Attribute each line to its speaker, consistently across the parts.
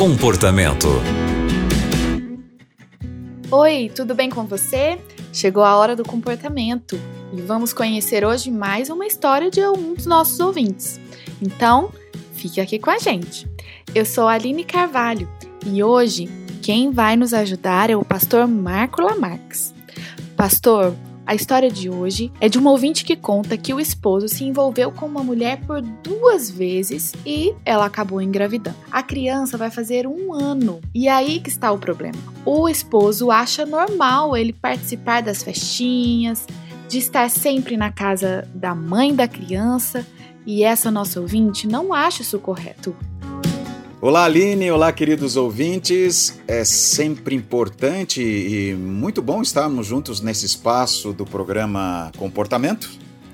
Speaker 1: Comportamento.
Speaker 2: Oi, tudo bem com você? Chegou a hora do comportamento e vamos conhecer hoje mais uma história de um dos nossos ouvintes. Então, fique aqui com a gente. Eu sou Aline Carvalho e hoje quem vai nos ajudar é o pastor Marco Lamarques. Pastor, a história de hoje é de um ouvinte que conta que o esposo se envolveu com uma mulher por duas vezes e ela acabou engravidando. A criança vai fazer um ano e aí que está o problema. O esposo acha normal ele participar das festinhas, de estar sempre na casa da mãe da criança e essa nossa ouvinte não acha isso correto.
Speaker 3: Olá, Aline. Olá, queridos ouvintes. É sempre importante e muito bom estarmos juntos nesse espaço do programa Comportamento.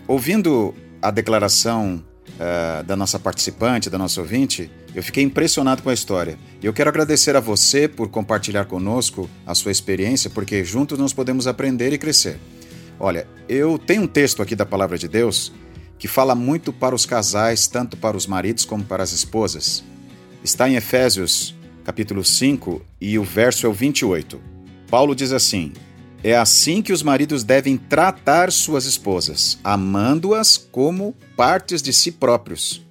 Speaker 3: Ouvindo a declaração uh, da nossa participante, da nossa ouvinte, eu fiquei impressionado com a história. Eu quero agradecer a você por compartilhar conosco a sua experiência, porque juntos nós podemos aprender e crescer. Olha, eu tenho um texto aqui da Palavra de Deus que fala muito para os casais, tanto para os maridos como para as esposas. Está em Efésios, capítulo 5, e o verso é o 28. Paulo diz assim: É assim que os maridos devem tratar suas esposas, amando-as como partes de si próprios.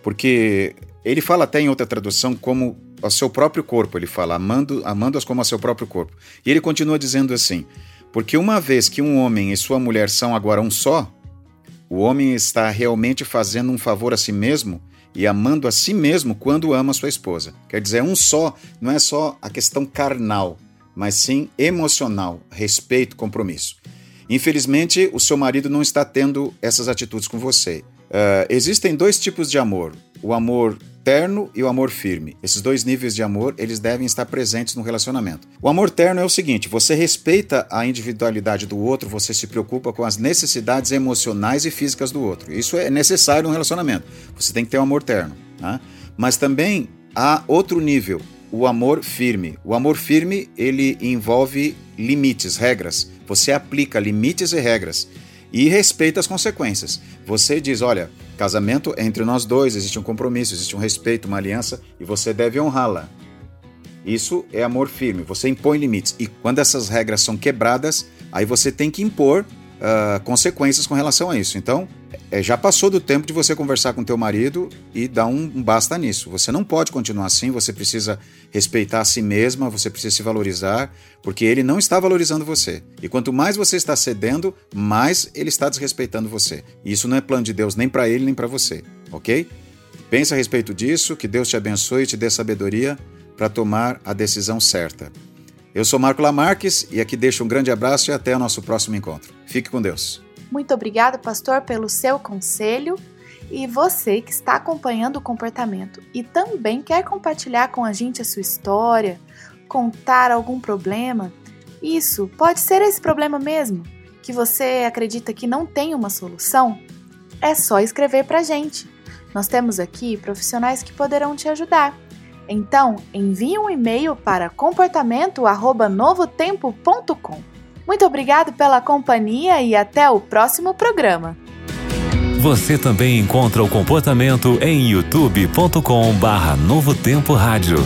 Speaker 3: Porque ele fala até em outra tradução como ao seu próprio corpo, ele fala, amando, amando-as como ao seu próprio corpo. E ele continua dizendo assim: Porque uma vez que um homem e sua mulher são agora um só, o homem está realmente fazendo um favor a si mesmo e amando a si mesmo quando ama sua esposa. Quer dizer, um só não é só a questão carnal, mas sim emocional, respeito, compromisso. Infelizmente, o seu marido não está tendo essas atitudes com você. Uh, existem dois tipos de amor: o amor terno e o amor firme. Esses dois níveis de amor, eles devem estar presentes no relacionamento. O amor terno é o seguinte, você respeita a individualidade do outro, você se preocupa com as necessidades emocionais e físicas do outro. Isso é necessário no relacionamento. Você tem que ter um amor terno. Né? Mas também há outro nível, o amor firme. O amor firme, ele envolve limites, regras. Você aplica limites e regras e respeita as consequências. Você diz, olha, casamento é entre nós dois, existe um compromisso, existe um respeito, uma aliança e você deve honrá-la. Isso é amor firme, você impõe limites. E quando essas regras são quebradas, aí você tem que impor uh, consequências com relação a isso. Então, é, já passou do tempo de você conversar com teu marido e dar um, um, basta nisso. Você não pode continuar assim, você precisa respeitar a si mesma, você precisa se valorizar, porque ele não está valorizando você. E quanto mais você está cedendo, mais ele está desrespeitando você. E isso não é plano de Deus nem para ele nem para você, ok? Pense a respeito disso, que Deus te abençoe e te dê sabedoria para tomar a decisão certa. Eu sou Marco Lamarques e aqui deixo um grande abraço e até o nosso próximo encontro. Fique com Deus.
Speaker 2: Muito obrigada, pastor, pelo seu conselho. E você que está acompanhando o comportamento e também quer compartilhar com a gente a sua história, contar algum problema, isso pode ser esse problema mesmo, que você acredita que não tem uma solução? É só escrever para a gente. Nós temos aqui profissionais que poderão te ajudar. Então, envie um e-mail para comportamento@novotempo.com. Muito obrigado pela companhia e até o próximo programa.
Speaker 1: Você também encontra o comportamento em youtube.com/novotempo rádio.